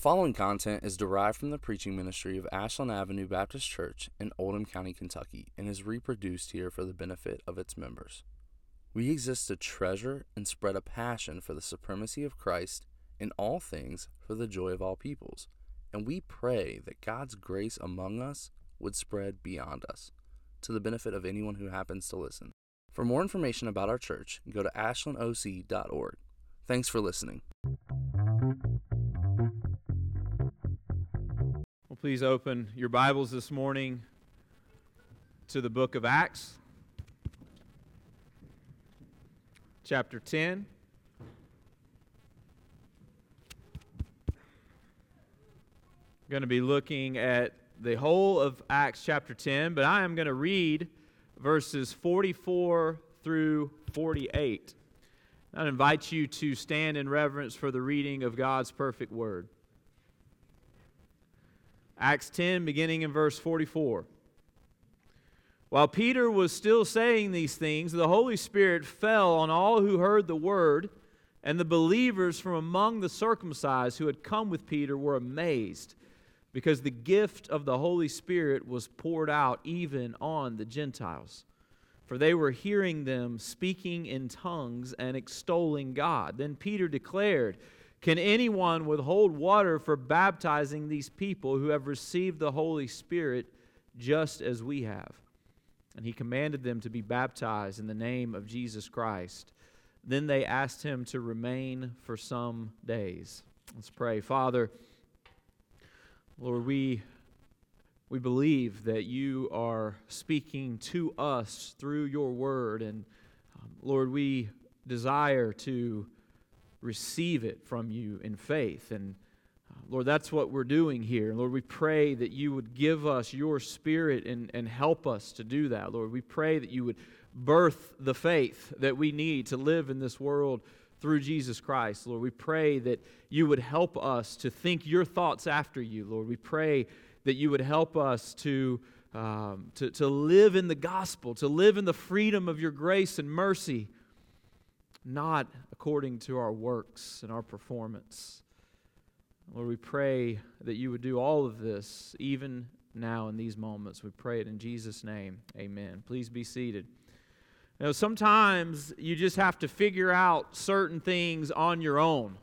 The following content is derived from the preaching ministry of Ashland Avenue Baptist Church in Oldham County, Kentucky, and is reproduced here for the benefit of its members. We exist to treasure and spread a passion for the supremacy of Christ in all things for the joy of all peoples, and we pray that God's grace among us would spread beyond us, to the benefit of anyone who happens to listen. For more information about our church, go to ashlandoc.org. Thanks for listening. Please open your Bibles this morning to the book of Acts, chapter 10. I'm going to be looking at the whole of Acts chapter 10, but I am going to read verses 44 through 48. I invite you to stand in reverence for the reading of God's perfect word. Acts 10, beginning in verse 44. While Peter was still saying these things, the Holy Spirit fell on all who heard the word, and the believers from among the circumcised who had come with Peter were amazed because the gift of the Holy Spirit was poured out even on the Gentiles. For they were hearing them speaking in tongues and extolling God. Then Peter declared, Can anyone withhold water for baptizing these people who have received the Holy Spirit just as we have? And he commanded them to be baptized in the name of Jesus Christ. Then they asked him to remain for some days. Let's pray. Father, Lord, we, we believe that you are speaking to us through your word. And um, Lord, we desire to receive it from you in faith. And uh, Lord, that's what we're doing here. Lord, we pray that you would give us your spirit and, and help us to do that. Lord, we pray that you would birth the faith that we need to live in this world through Jesus Christ. Lord, we pray that you would help us to think your thoughts after you, Lord. We pray that you would help us to, um, to, to live in the gospel, to live in the freedom of your grace and mercy, not according to our works and our performance. Lord, we pray that you would do all of this even now in these moments. We pray it in Jesus' name. Amen. Please be seated. You know, sometimes you just have to figure out certain things on your own.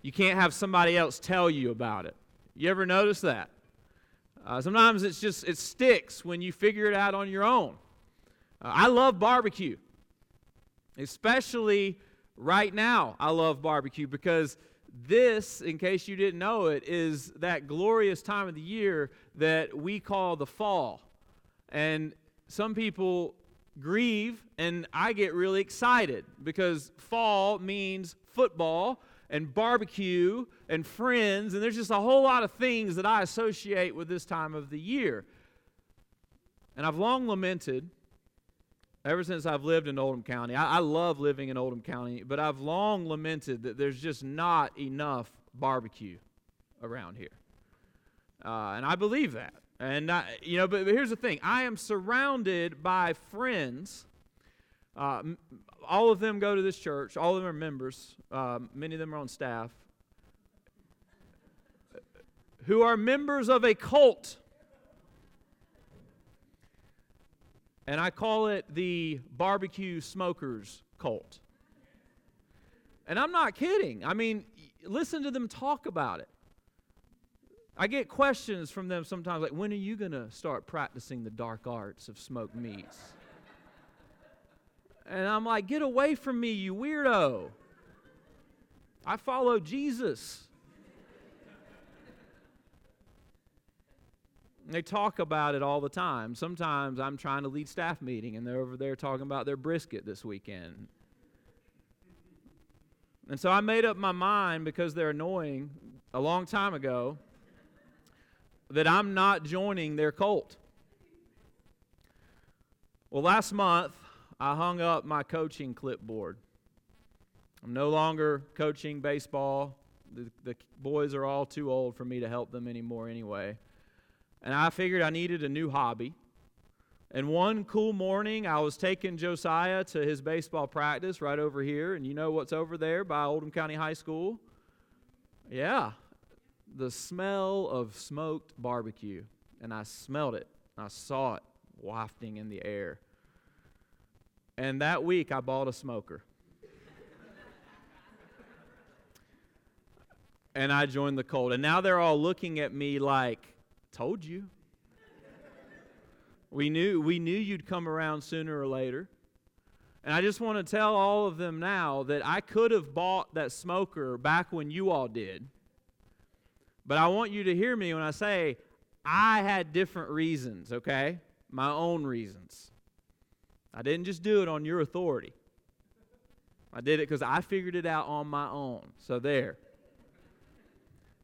You can't have somebody else tell you about it. You ever notice that? Uh, sometimes it's just, it sticks when you figure it out on your own. Uh, I love barbecue, especially right now. I love barbecue because this, in case you didn't know it, is that glorious time of the year that we call the fall. And some people grieve and I get really excited because fall means football and barbecue and friends, and there's just a whole lot of things that I associate with this time of the year. And I've long lamented, ever since I've lived in Oldham County, I, I love living in Oldham County, but I've long lamented that there's just not enough barbecue around here. Uh, and I believe that. And, I, you know, but, but, here's the thing I am surrounded by friends. Uh, all of them go to this church, all of them are members, uh, many of them are on staff, who are members of a cult. And I call it the barbecue smokers cult. And I'm not kidding. I mean, listen to them talk about it. I get questions from them sometimes like, when are you going to start practicing the dark arts of smoked meats? and I'm like, get away from me, you weirdo. I follow Jesus. They talk about it all the time. Sometimes I'm trying to lead staff meeting and they're over there talking about their brisket this weekend. And so I made up my mind because they're annoying a long time ago that I'm not joining their cult. Well, last month, I hung up my coaching clipboard. I'm no longer coaching baseball. The, the boys are all too old for me to help them anymore, anyway. And I figured I needed a new hobby. And one cool morning, I was taking Josiah to his baseball practice right over here. And you know what's over there by Oldham County High School? Yeah, the smell of smoked barbecue, and I smelled it. I saw it wafting in the air. And that week, I bought a smoker. and I joined the cult. And now they're all looking at me like, told you. we knew we knew you'd come around sooner or later. And I just want to tell all of them now that I could have bought that smoker back when you all did. But I want you to hear me when I say I had different reasons, okay? My own reasons. I didn't just do it on your authority. I did it because I figured it out on my own. So there.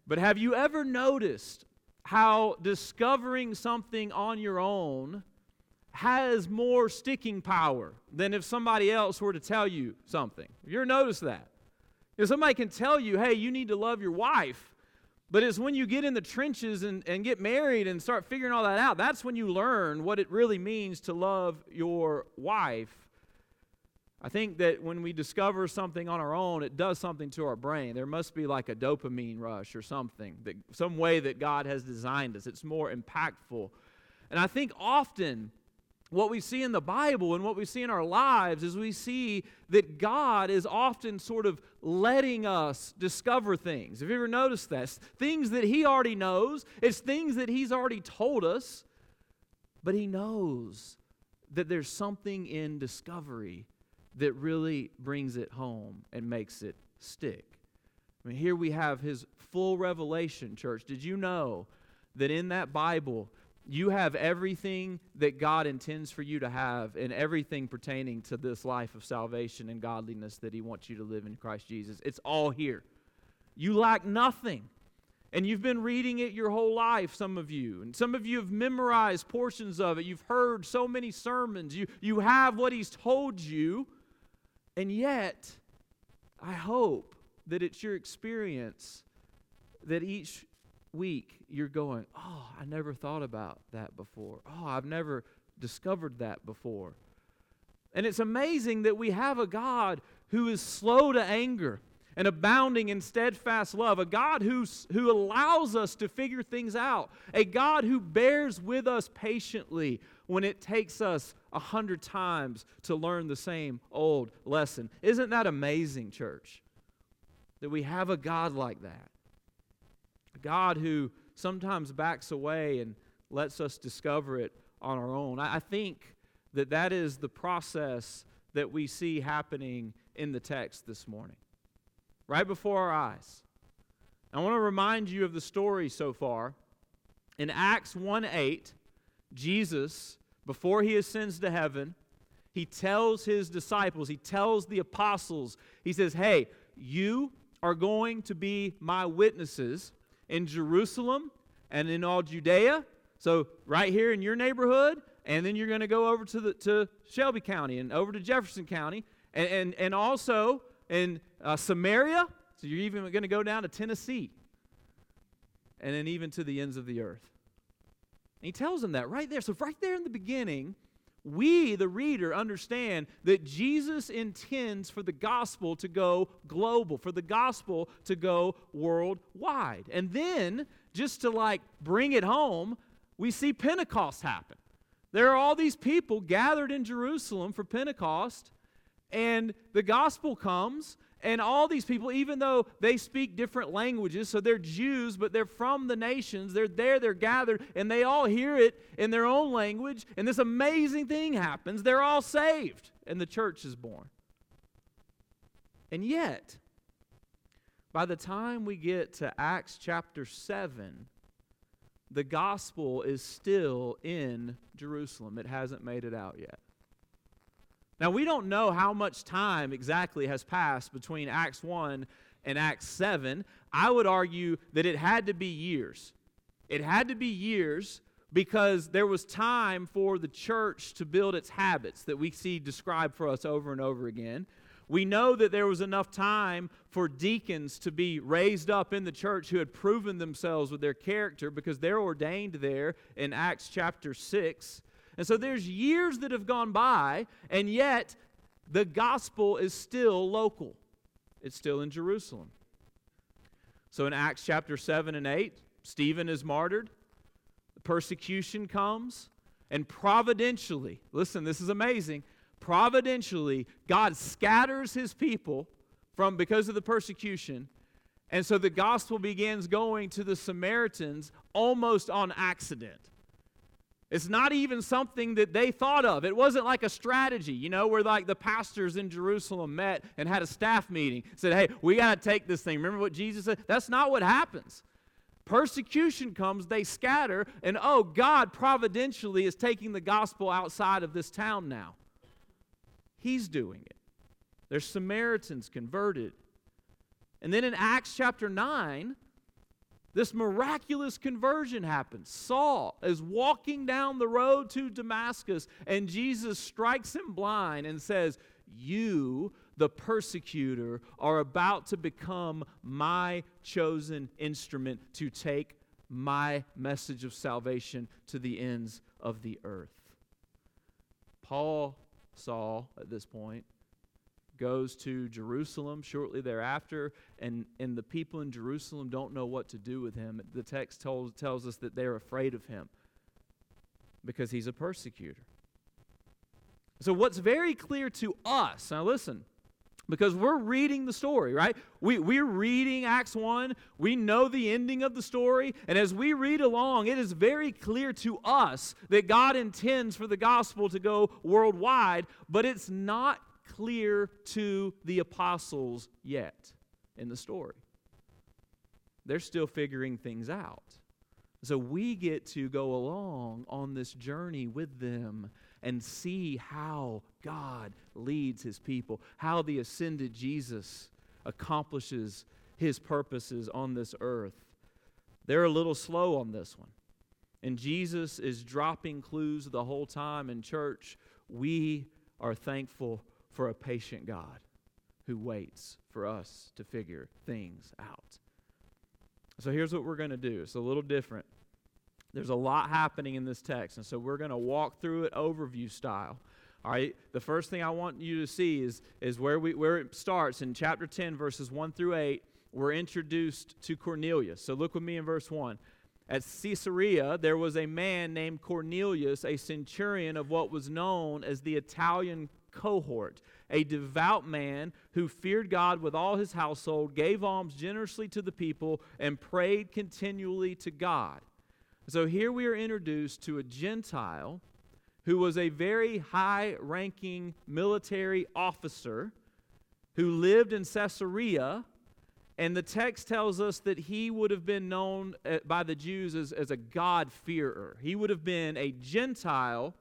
But have you ever noticed how discovering something on your own has more sticking power than if somebody else were to tell you something? Have you ever noticed that? If somebody can tell you, hey, you need to love your wife, but it's when you get in the trenches and, and get married and start figuring all that out, that's when you learn what it really means to love your wife. I think that when we discover something on our own, it does something to our brain. There must be like a dopamine rush or something, that, some way that God has designed us. It's more impactful. And I think often what we see in the Bible and what we see in our lives is we see that God is often sort of letting us discover things. Have you ever noticed that? things that He already knows, it's things that He's already told us, but He knows that there's something in discovery that really brings it home and makes it stick. I mean, here we have His full revelation, church. Did you know that in that Bible, you have everything that God intends for you to have and everything pertaining to this life of salvation and godliness that He wants you to live in Christ Jesus. It's all here. You lack nothing. And you've been reading it your whole life, some of you. And some of you have memorized portions of it. You've heard so many sermons. You, you have what He's told you. And yet, I hope that it's your experience that each week you're going, Oh, I never thought about that before. Oh, I've never discovered that before. And it's amazing that we have a God who is slow to anger and abounding in steadfast love, a God who's, who allows us to figure things out, a God who bears with us patiently when it takes us a hundred times to learn the same old lesson. Isn't that amazing, church? That we have a God like that. A God who sometimes backs away and lets us discover it on our own. I think that that is the process that we see happening in the text this morning, right before our eyes. I want to remind you of the story so far. In Acts 1 8, Jesus, before he ascends to heaven, he tells his disciples, he tells the apostles, he says, Hey, you are going to be my witnesses in Jerusalem and in all Judea. So, right here in your neighborhood, and then you're going to go over to, the, to Shelby County and over to Jefferson County, and, and, and also in uh, Samaria. So, you're even going to go down to Tennessee, and then even to the ends of the earth. And he tells them that right there. So, right there in the beginning, we, the reader, understand that Jesus intends for the gospel to go global, for the gospel to go worldwide. And then, just to like bring it home, we see Pentecost happen. There are all these people gathered in Jerusalem for Pentecost, and the gospel comes, and all these people, even though they speak different languages, so they're Jews, but they're from the nations, they're there, they're gathered, and they all hear it in their own language, and this amazing thing happens. They're all saved, and the church is born. And yet, by the time we get to Acts chapter 7, the gospel is still in Jerusalem. It hasn't made it out yet. Now, we don't know how much time exactly has passed between Acts 1 and Acts 7. I would argue that it had to be years. It had to be years because there was time for the church to build its habits that we see described for us over and over again. We know that there was enough time for deacons to be raised up in the church who had proven themselves with their character because they're ordained there in Acts chapter 6. And so there's years that have gone by, and yet the gospel is still local, it's still in Jerusalem. So in Acts chapter 7 and 8, Stephen is martyred, persecution comes, and providentially, listen, this is amazing. Providentially, God scatters his people from because of the persecution. And so the gospel begins going to the Samaritans almost on accident. It's not even something that they thought of. It wasn't like a strategy, you know, where like the pastors in Jerusalem met and had a staff meeting, said, hey, we got to take this thing. Remember what Jesus said? That's not what happens. Persecution comes, they scatter, and oh, God providentially is taking the gospel outside of this town now. He's doing it. There's Samaritans converted. And then in Acts chapter 9, this miraculous conversion happens. Saul is walking down the road to Damascus, and Jesus strikes him blind and says, You the persecutor, are about to become my chosen instrument to take my message of salvation to the ends of the earth. Paul, Saul, at this point, goes to Jerusalem shortly thereafter, and, and the people in Jerusalem don't know what to do with him. The text tells, tells us that they're afraid of him because he's a persecutor. So, what's very clear to us, now listen, because we're reading the story, right? We, we're reading Acts 1. We know the ending of the story. And as we read along, it is very clear to us that God intends for the gospel to go worldwide, but it's not clear to the apostles yet in the story. They're still figuring things out. So we get to go along on this journey with them and see how God leads his people, how the ascended Jesus accomplishes his purposes on this earth. They're a little slow on this one. And Jesus is dropping clues the whole time in church. We are thankful for a patient God who waits for us to figure things out. So here's what we're going to do. It's a little different. There's a lot happening in this text, and so we're going to walk through it overview style. All right, the first thing I want you to see is, is where, we, where it starts in chapter 10, verses 1 through 8. We're introduced to Cornelius. So look with me in verse 1. At Caesarea, there was a man named Cornelius, a centurion of what was known as the Italian cohort, a devout man who feared God with all his household, gave alms generously to the people, and prayed continually to God. So here we are introduced to a Gentile who was a very high ranking military officer who lived in Caesarea. And the text tells us that he would have been known uh, by the Jews as, as a God-fearer. He would have been a Gentile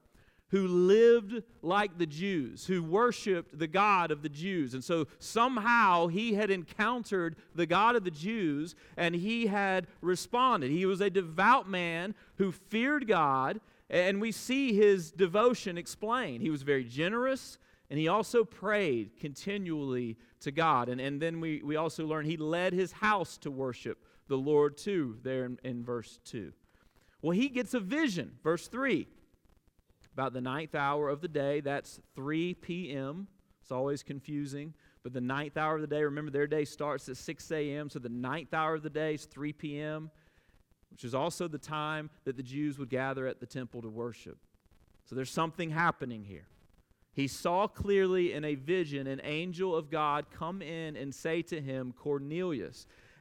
who lived like the Jews, who worshiped the God of the Jews. And so somehow he had encountered the God of the Jews and he had responded. He was a devout man who feared God, and we see his devotion explained. He was very generous. And he also prayed continually to God. And, and then we, we also learn he led his house to worship the Lord too, there in, in verse 2. Well, he gets a vision, verse 3 about the ninth hour of the day. That's 3 p.m. It's always confusing. But the ninth hour of the day, remember their day starts at 6 a.m., so the ninth hour of the day is 3 p.m., which is also the time that the Jews would gather at the temple to worship. So there's something happening here. He saw clearly in a vision an angel of God come in and say to him, Cornelius.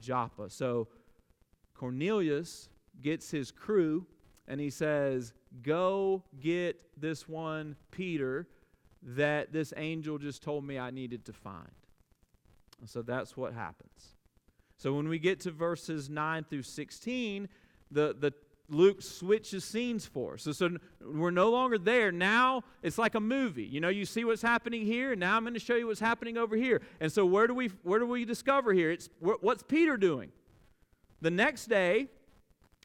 Joppa. So Cornelius gets his crew and he says, Go get this one Peter that this angel just told me I needed to find. so that's what happens. So when we get to verses 9 through 16, the, the Luke switches scenes for us. So, so we're no longer there. Now it's like a movie. You know, you see what's happening here, and now I'm going to show you what's happening over here. And so where do we where do we discover here? It's what's Peter doing? The next day,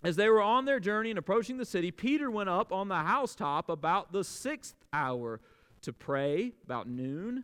as they were on their journey and approaching the city, Peter went up on the housetop about the sixth hour to pray, about noon.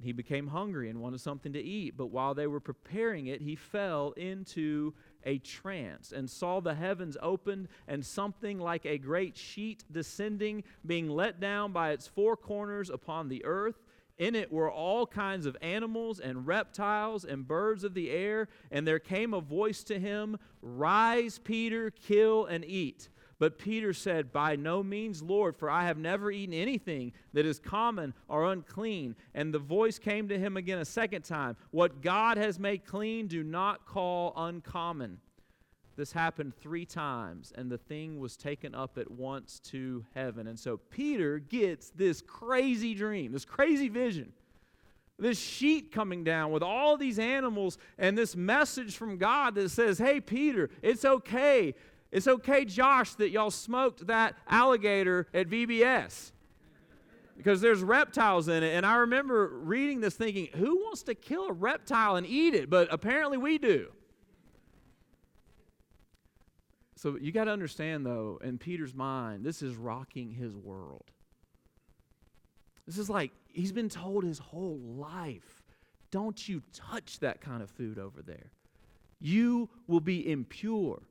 He became hungry and wanted something to eat, but while they were preparing it, he fell into a trance and saw the heavens opened and something like a great sheet descending, being let down by its four corners upon the earth. In it were all kinds of animals and reptiles and birds of the air. And there came a voice to him Rise, Peter, kill and eat. But Peter said, By no means, Lord, for I have never eaten anything that is common or unclean. And the voice came to him again a second time What God has made clean, do not call uncommon. This happened three times, and the thing was taken up at once to heaven. And so Peter gets this crazy dream, this crazy vision this sheet coming down with all these animals and this message from God that says, Hey, Peter, it's okay. It's okay, Josh, that y'all smoked that alligator at VBS because there's reptiles in it. And I remember reading this thinking, who wants to kill a reptile and eat it? But apparently we do. So you got to understand, though, in Peter's mind, this is rocking his world. This is like he's been told his whole life don't you touch that kind of food over there. You will be impure.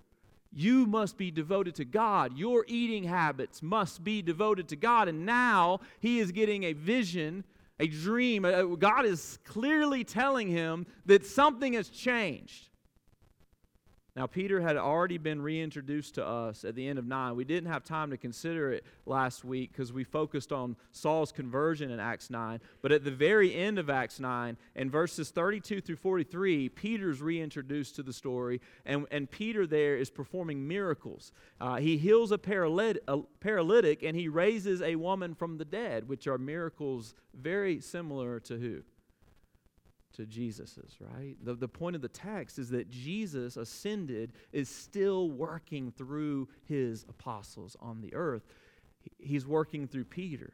You must be devoted to God. Your eating habits must be devoted to God. And now he is getting a vision, a dream. Uh, God is clearly telling him that something has changed. Now, Peter had already been reintroduced to us at the end of 9. We didn't have time to consider it last week because we focused on Saul's conversion in Acts 9. But at the very end of Acts 9, in verses 32 through 43, Peter's reintroduced to the story, and, and Peter there is performing miracles. Uh, he heals a a paralytic and he raises a woman from the dead, which are miracles very similar to who? To Jesus's, right? The, the point of the text is that Jesus ascended is still working through his apostles on the earth. He's working through Peter.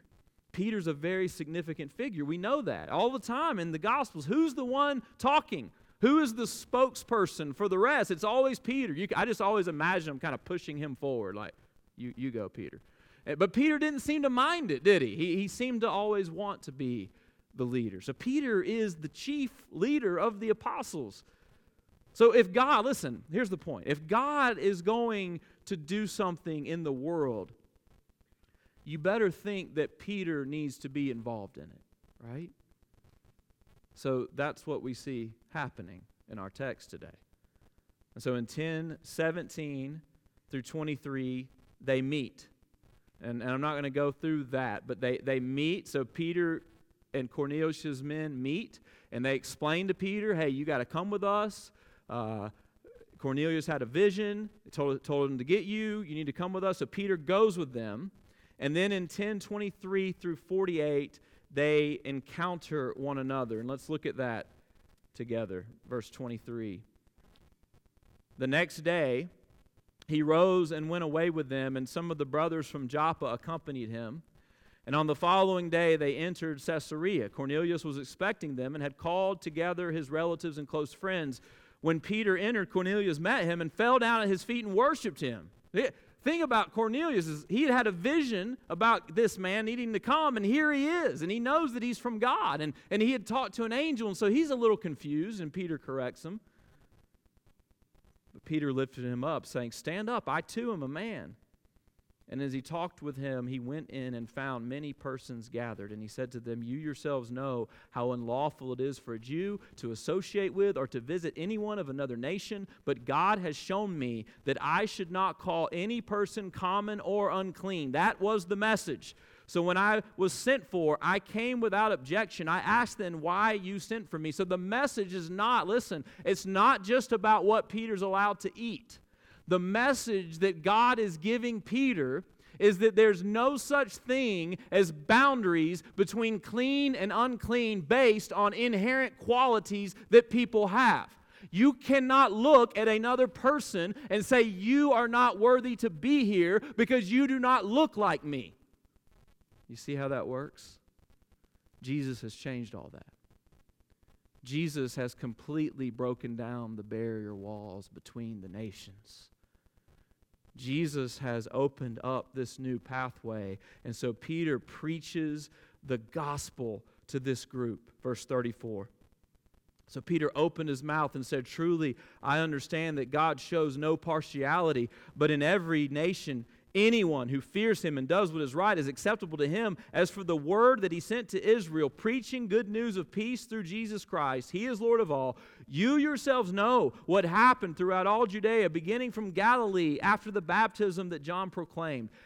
Peter's a very significant figure. We know that all the time in the Gospels. Who's the one talking? Who is the spokesperson for the rest? It's always Peter. You, I just always imagine him kind of pushing him forward, like, you, you go, Peter. Eh, but Peter didn't seem to mind it, did he? He, he seemed to always want to be the leader. So Peter is the chief leader of the apostles. So if God, listen, here's the point. If God is going to do something in the world, you better think that Peter needs to be involved in it, right? So that's what we see happening in our text today. And so in 10, 17 through 23, they meet. And, and I'm not going to go through that, but they, they meet. So Peter and Cornelius' men meet and they explain to Peter, hey, you got to come with us. Uh, Cornelius had a vision, told, told him to get you. You need to come with us. So Peter goes with them. And then in 1023 through 48, they encounter one another. And let's look at that together. Verse 23. The next day, he rose and went away with them, and some of the brothers from Joppa accompanied him. And on the following day, they entered Caesarea. Cornelius was expecting them and had called together his relatives and close friends. When Peter entered, Cornelius met him and fell down at his feet and worshiped him. The thing about Cornelius is he had had a vision about this man needing to come, and here he is, and he knows that he's from God, and, and he had talked to an angel, and so he's a little confused, and Peter corrects him. But Peter lifted him up, saying, Stand up, I too am a man. And as he talked with him, he went in and found many persons gathered. And he said to them, You yourselves know how unlawful it is for a Jew to associate with or to visit anyone of another nation, but God has shown me that I should not call any person common or unclean. That was the message. So when I was sent for, I came without objection. I asked then why you sent for me. So the message is not, listen, it's not just about what Peter's allowed to eat. The message that God is giving Peter is that there's no such thing as boundaries between clean and unclean based on inherent qualities that people have. You cannot look at another person and say, You are not worthy to be here because you do not look like me. You see how that works? Jesus has changed all that. Jesus has completely broken down the barrier walls between the nations. Jesus has opened up this new pathway. And so Peter preaches the gospel to this group. Verse 34. So Peter opened his mouth and said, Truly, I understand that God shows no partiality, but in every nation Anyone who fears him and does what is right is acceptable to him. As for the word that he sent to Israel, preaching good news of peace through Jesus Christ, he is Lord of all. You yourselves know what happened throughout all Judea, beginning from Galilee after the baptism that John proclaimed,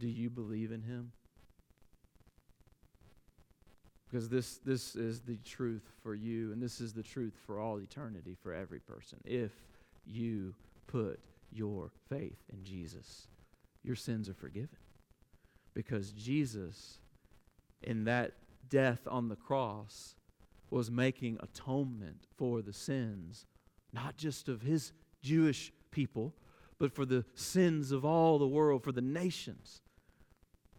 Do you believe in him? Because this, this is the truth for you, and this is the truth for all eternity for every person. If you put your faith in Jesus, your sins are forgiven. Because Jesus, in that death on the cross, was making atonement for the sins, not just of his Jewish people, but for the sins of all the world, for the nations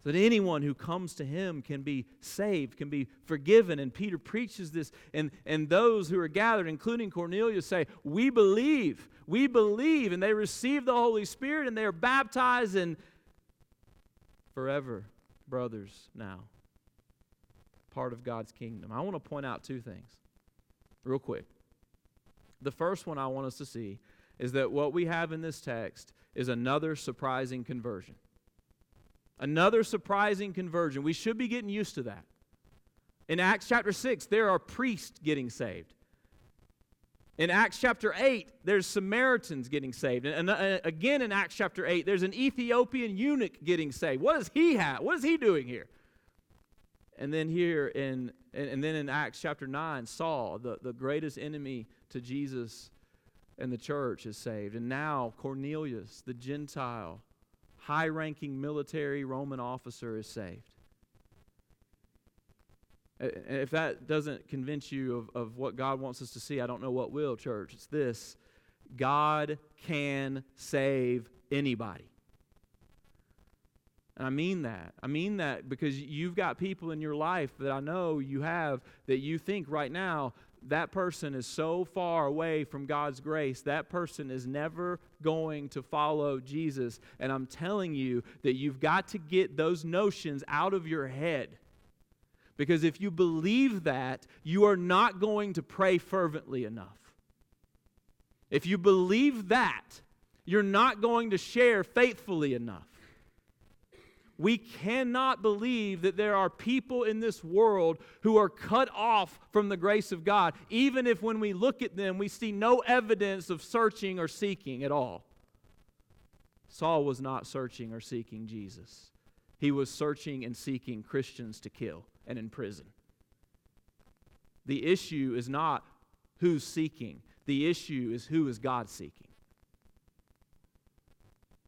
so that anyone who comes to him can be saved, can be forgiven. And Peter preaches this, and, and those who are gathered, including Cornelius, say, We believe, we believe. And they receive the Holy Spirit and they are baptized and forever brothers now, part of God's kingdom. I want to point out two things real quick. The first one I want us to see is that what we have in this text is another surprising conversion. Another surprising conversion. We should be getting used to that. In Acts chapter 6, there are priests getting saved. In Acts chapter 8, there's Samaritans getting saved. And, uh, again in Acts chapter 8, there's an Ethiopian eunuch getting saved. What does he have? What is he doing here? And then here in and, and then in Acts chapter 9, Saul, the, the greatest enemy to Jesus and the church, is saved. And now Cornelius, the Gentile, high ranking military Roman officer is saved. If that doesn't convince you of, of what God wants us to see, I don't know what will, church. It's this God can save anybody. And I mean that. I mean that because you've got people in your life that I know you have that you think right now that person is so far away from God's grace, that person is never going to follow Jesus. And I'm telling you that you've got to get those notions out of your head. Because if you believe that, you are not going to pray fervently enough. If you believe that, you're not going to share faithfully enough. We cannot believe that there are people in this world who are cut off from the grace of God, even if when we look at them, we see no evidence of searching or seeking at all. Saul was not searching or seeking Jesus, he was searching and seeking Christians to kill and imprison. The issue is not who's seeking, the issue is who is God seeking.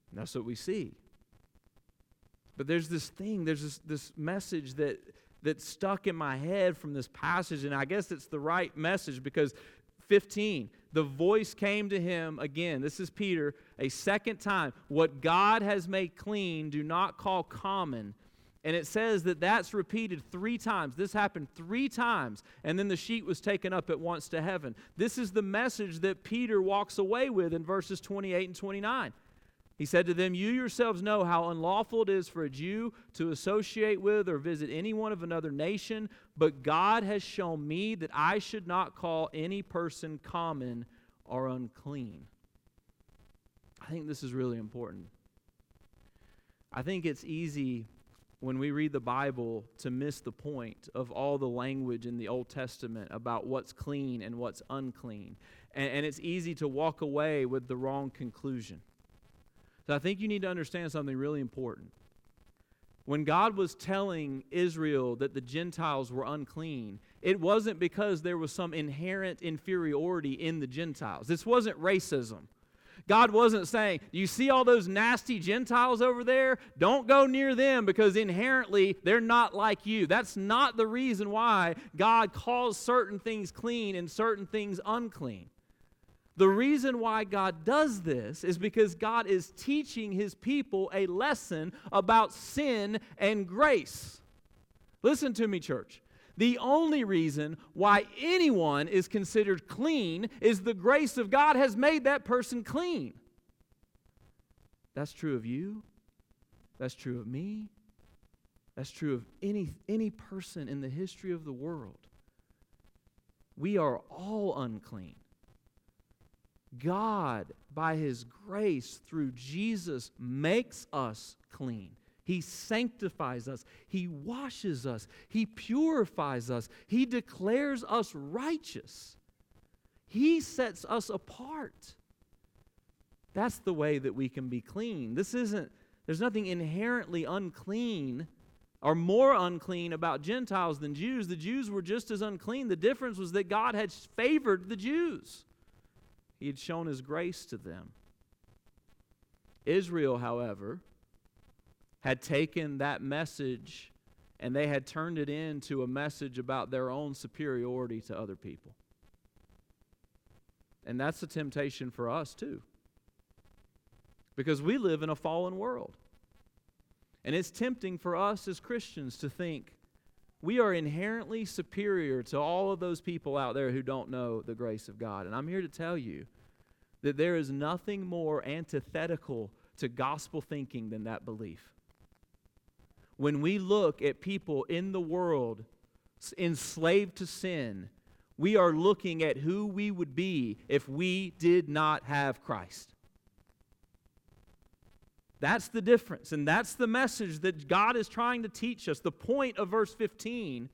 And that's what we see. But there's this thing, there's this, this message that, that stuck in my head from this passage, and I guess it's the right message because 15, the voice came to him again. This is Peter, a second time. What God has made clean, do not call common. And it says that that's repeated three times. This happened three times, and then the sheet was taken up at once to heaven. This is the message that Peter walks away with in verses 28 and 29. He said to them, You yourselves know how unlawful it is for a Jew to associate with or visit anyone of another nation, but God has shown me that I should not call any person common or unclean. I think this is really important. I think it's easy when we read the Bible to miss the point of all the language in the Old Testament about what's clean and what's unclean. And, and, it's easy to walk away with the wrong conclusion. So I think you need to understand something really important. When God was telling Israel that the Gentiles were unclean, it wasn't because there was some inherent inferiority in the Gentiles. This wasn't racism. God wasn't saying, You see all those nasty Gentiles over there? Don't go near them because inherently they're not like you. That's not the reason why God calls certain things clean and certain things unclean. The reason why God does this is because God is teaching his people a lesson about sin and grace. Listen to me, church. The only reason why anyone is considered clean is the grace of God has made that person clean. That's true of you. That's true of me. That's true of any, any person in the history of the world. We are all unclean. God, by His grace through Jesus, makes us clean. He sanctifies us. He washes us. He purifies us. He declares us righteous. He sets us apart. That's the way that we can be clean. This isn't, there's nothing inherently unclean or more unclean about Gentiles than Jews. The Jews were just as unclean. The difference was that God had favored the Jews, He had shown His grace to them. Israel, however, had taken that message and they had turned it into a message about their own superiority to other people. And that's a temptation for us, too. Because we live in a fallen world. And it's tempting for us as Christians to think we are inherently superior to all of those people out there who don't know the grace of God. And I'm here to tell you that there is nothing more antithetical to gospel thinking than that belief when we look at people in the world enslaved to sin, we are looking at who we would be if we did not have Christ. That's the difference, and that's the message that God is trying to teach us. The point of verse 15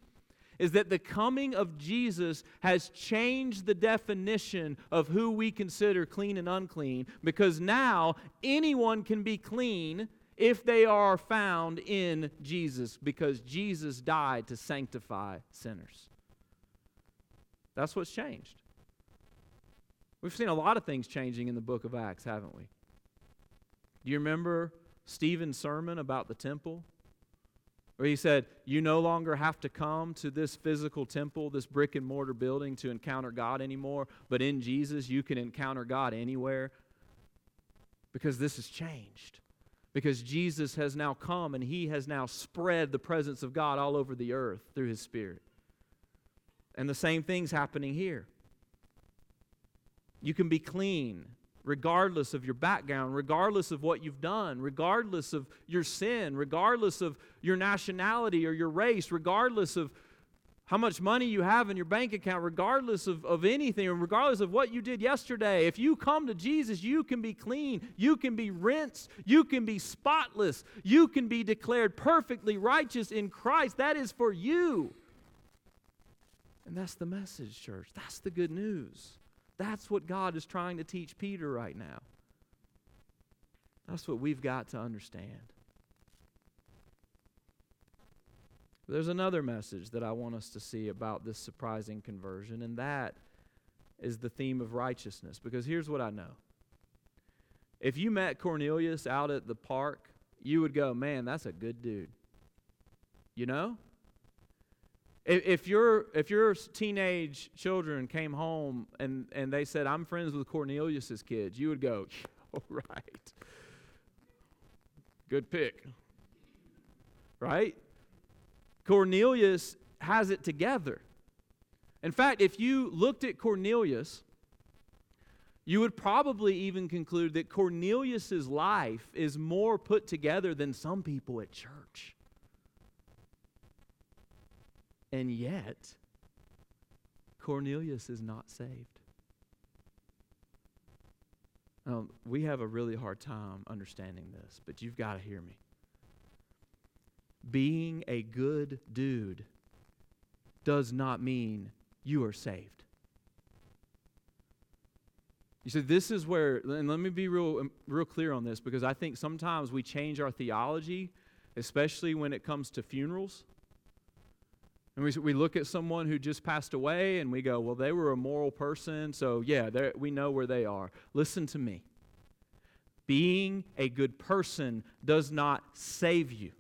is that the coming of Jesus has changed the definition of who we consider clean and unclean because now anyone can be clean if they are found in Jesus, because Jesus died to sanctify sinners. That's what's changed. We've seen a lot of things changing in the book of Acts, haven't we? Do you remember Stephen's sermon about the temple? Where he said, You no longer have to come to this physical temple, this brick and mortar building to encounter God anymore, but in Jesus you can encounter God anywhere because this has changed because Jesus has now come and he has now spread the presence of God all over the earth through his Spirit. And the same thing's happening here. You can be clean regardless of your background, regardless of what you've done, regardless of your sin, regardless of your nationality or your race, regardless of how much money you have in your bank account, regardless of, of anything, and regardless of what you did yesterday. If you come to Jesus, you can be clean, you can be rinsed, you can be spotless, you can be declared perfectly righteous in Christ. That is for you. And that's the message, church. That's the good news. That's what God is trying to teach Peter right now. That's what we've got to understand. there's another message that I want us to see about this surprising conversion, and that is the theme of righteousness. Because here's what I know if you met Cornelius out at the park, you would go, man, that's a good dude. You know? If, your, if your teenage children came home and, and they said, I'm friends with Cornelius's kids, you would go, all right. Good pick. Right? Cornelius has it together. In fact, if you looked at Cornelius, you would probably even conclude that Cornelius's life is more put together than some people at church. And yet, Cornelius is not saved. Um, we have a really hard time understanding this, but you've got to hear me. being a good dude does not mean you are saved. You see, this is where, and let me be real, um, real clear on this because I think sometimes we change our theology, especially when it comes to funerals. And we, we look at someone who just passed away and we go, well, they were a moral person, so yeah, we know where they are. Listen to me. Being a good person does not save you.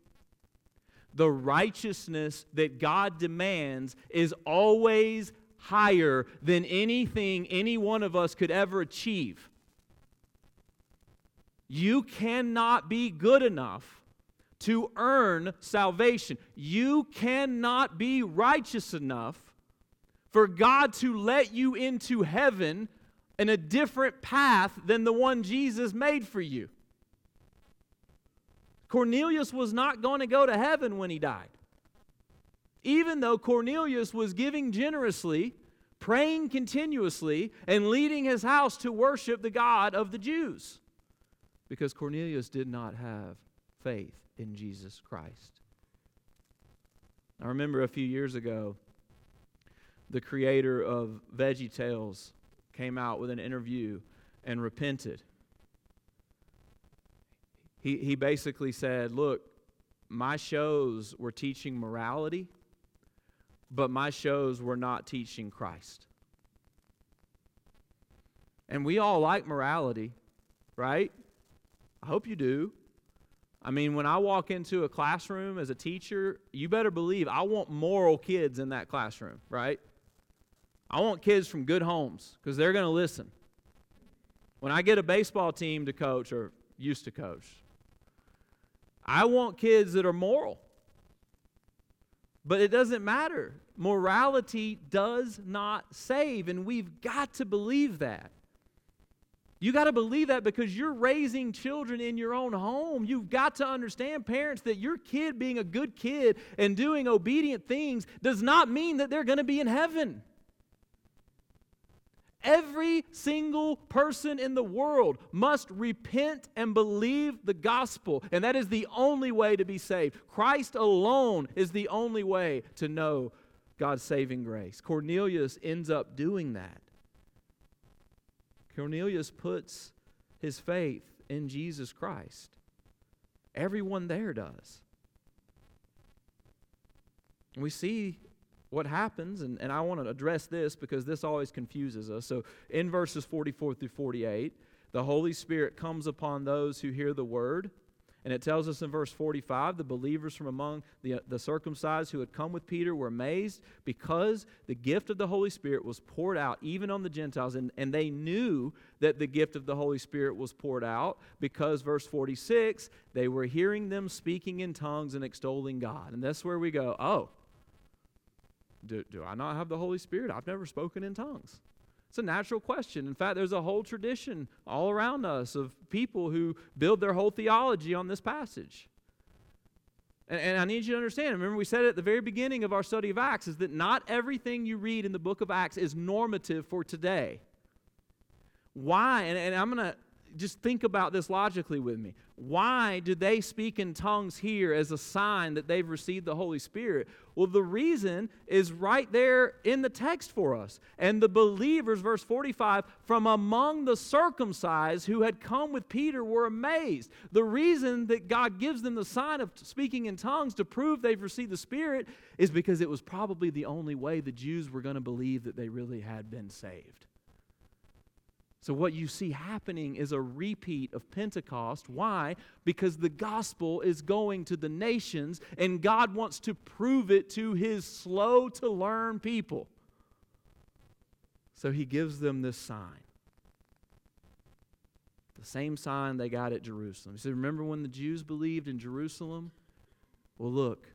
The righteousness that God demands is always higher than anything any one of us could ever achieve. You cannot be good enough to earn salvation. You cannot be righteous enough for God to let you into heaven in a different path than the one Jesus made for you. Cornelius was not going to go to heaven when he died. Even though Cornelius was giving generously, praying continuously, and leading his house to worship the God of the Jews. Because Cornelius did not have faith in Jesus Christ. I remember a few years ago, the creator of Veggie Tales came out with an interview and repented he, he basically said, Look, my shows were teaching morality, but my shows were not teaching Christ. And we all like morality, right? I hope you do. I mean, when I walk into a classroom as a teacher, you better believe I want moral kids in that classroom, right? I want kids from good homes because they're going to listen. When I get a baseball team to coach or used to coach, I want kids that are moral. But it doesn't matter. Morality does not save, and we've got to believe that. You got to believe that because you're raising children in your own home. You've got to understand, parents, that your kid being a good kid and doing obedient things does not mean that they're going to be in heaven. Every single person in the world must repent and believe the gospel, and that is the only way to be saved. Christ alone is the only way to know God's saving grace. Cornelius ends up doing that. Cornelius puts his faith in Jesus Christ. Everyone there does. We see what happens, and, and I want to address this because this always confuses us. So in verses 44 through 48, the Holy Spirit comes upon those who hear the word. And it tells us in verse 45 the believers from among the, the circumcised who had come with Peter were amazed because the gift of the Holy Spirit was poured out even on the Gentiles. And, and they knew that the gift of the Holy Spirit was poured out because, verse 46, they were hearing them speaking in tongues and extolling God. And that's where we go, oh, do, do I not have the Holy Spirit? I've never spoken in tongues. It's a natural question. In fact, there's a whole tradition all around us of people who build their whole theology on this passage. And, and, I need you to understand, remember we said at the very beginning of our study of Acts, is that not everything you read in the book of Acts is normative for today. Why? And, and I'm going to just think about this logically with me. Why do they speak in tongues here as a sign that they've received the Holy Spirit? Well, the reason is right there in the text for us. And the believers, verse 45, from among the circumcised who had come with Peter were amazed. The reason that God gives them the sign of speaking in tongues to prove they've received the Spirit is because it was probably the only way the Jews were going to believe that they really had been saved. So, what you see happening is a repeat of Pentecost. Why? Because the gospel is going to the nations, and God wants to prove it to his slow to learn people. So, he gives them this sign. The same sign they got at Jerusalem. He said, Remember when the Jews believed in Jerusalem? Well, look,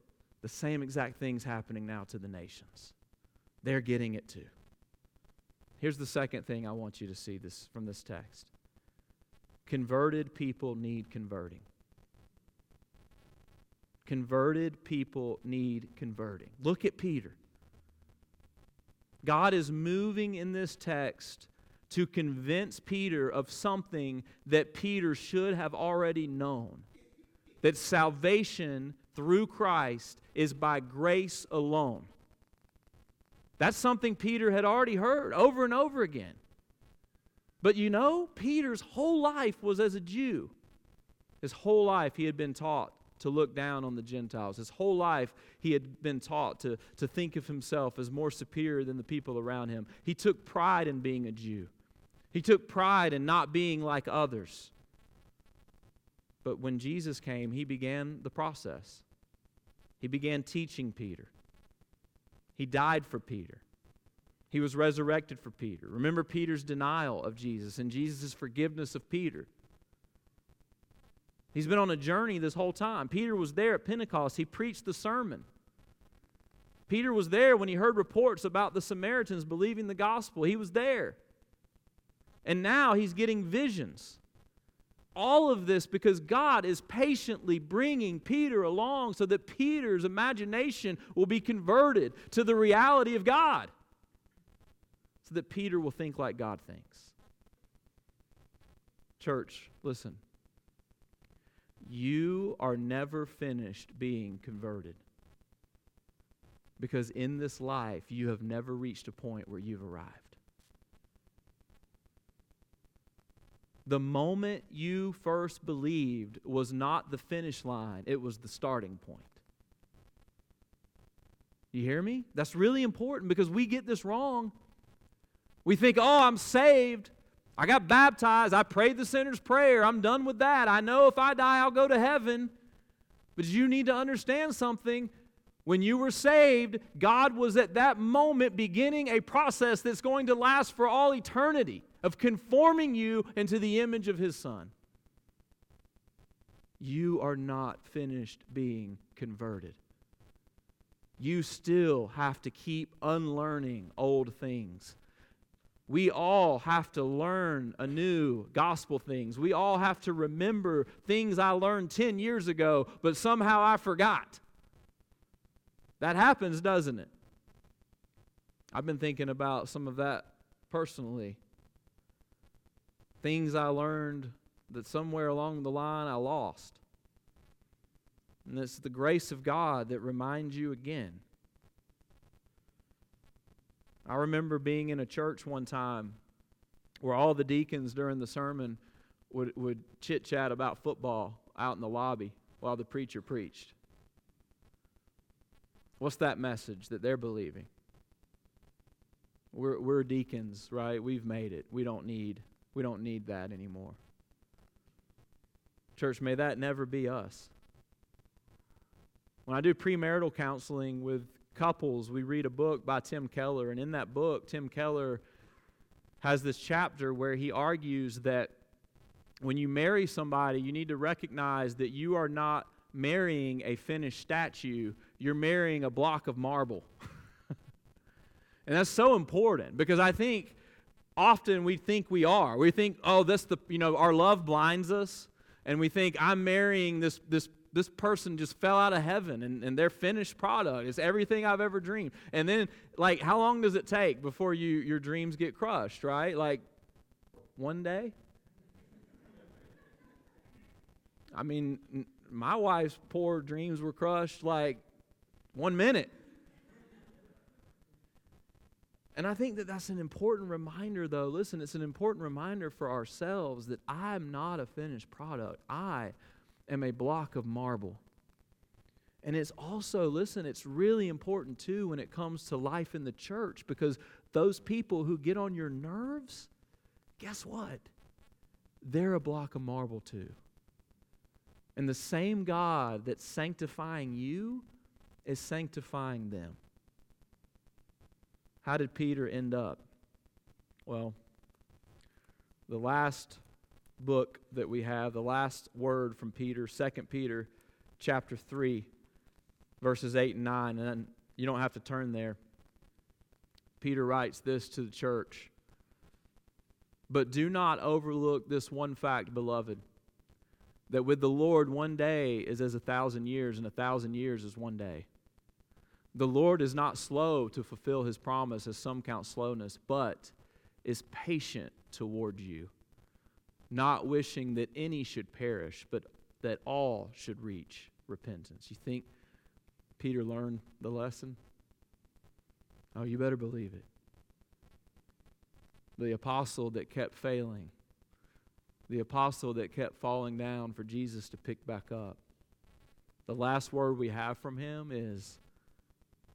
the same exact thing's happening now to the nations. They're getting it too. Here's the second thing I want you to see this from this text. Converted people need converting. Converted people need converting. Look at Peter. God is moving in this text to convince Peter of something that Peter should have already known that salvation through Christ is by grace alone. That's something Peter had already heard over and over again. But you know, Peter's whole life was as a Jew. His whole life he had been taught to look down on the Gentiles. His whole life he had been taught to, to think of himself as more superior than the people around him. He took pride in being a Jew, he took pride in not being like others. But when Jesus came, he began the process. He began teaching Peter. He died for Peter. He was resurrected for Peter. Remember Peter's denial of Jesus and Jesus' forgiveness of Peter. He's been on a journey this whole time. Peter was there at Pentecost. He preached the sermon. Peter was there when he heard reports about the Samaritans believing the gospel. He was there. And now he's getting visions. All of this because God is patiently bringing Peter along so that Peter's imagination will be converted to the reality of God. So that Peter will think like God thinks. Church, listen. You are never finished being converted. Because in this life, you have never reached a point where you've arrived. The moment you first believed was not the finish line, it was the starting point. You hear me? That's really important because we get this wrong. We think, oh, I'm saved. I got baptized. I prayed the sinner's prayer. I'm done with that. I know if I die, I'll go to heaven. But you need to understand something. When you were saved, God was at that moment beginning a process that's going to last for all eternity of conforming you into the image of His Son. You are not finished being converted. You still have to keep unlearning old things we all have to learn anew gospel things. We all have to remember things I learned 10 years ago, but somehow I forgot. That happens, doesn't it? I've been thinking about some of that personally. Things I learned that somewhere along the line I lost. And it's the grace of God that reminds you again. I remember being in a church one time where all the deacons during the sermon would, would chit chat about football out in the lobby while the preacher preached. What's that message that they're believing? We're, we're deacons, right? We've made it. We don't need we don't need that anymore. Church, may that never be us. When I do premarital counseling with couples, we read a book by Tim Keller, and in that book, Tim Keller has this chapter where he argues that when you marry somebody, you need to recognize that you are not marrying a finished statue, you're marrying a block of marble. and that's so important because I think often we think we are. We think, oh, this the you know, our love blinds us, and we think I'm marrying this this this person just fell out of heaven and, and their finished product is everything I've ever dreamed. And then, like, how long does it take before you your dreams get crushed, right? Like, one day? I mean, my wife's poor dreams were crushed like one minute. And I think that that's an important reminder, though. Listen, it's an important reminder for ourselves that I'm not a finished product. I am a block of marble. And it's also, listen, it's really important too when it comes to life in the church because those people who get on your nerves, guess what? They're a block of marble too. And the same God that's sanctifying you is sanctifying them. How did Peter end up? Well, the last book that we have, the last word from Peter, 2 Peter chapter 3, verses 8 and 9. And you don't have to turn there. Peter writes this to the church. But do not overlook this one fact, beloved, that with the Lord one day is as a thousand years, and a thousand years is one day. The Lord is not slow to fulfill his promise, as some count slowness, but is patient toward you not wishing that any should perish, but that all should reach repentance. You think Peter learned the lesson? Oh, you better believe it. The apostle that kept failing, the apostle that kept falling down for Jesus to pick back up. The last word we have from him is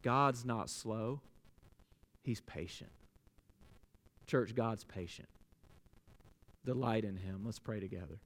God's not slow, He's patient. Church, God's patient. Delight in Him. Let's pray together.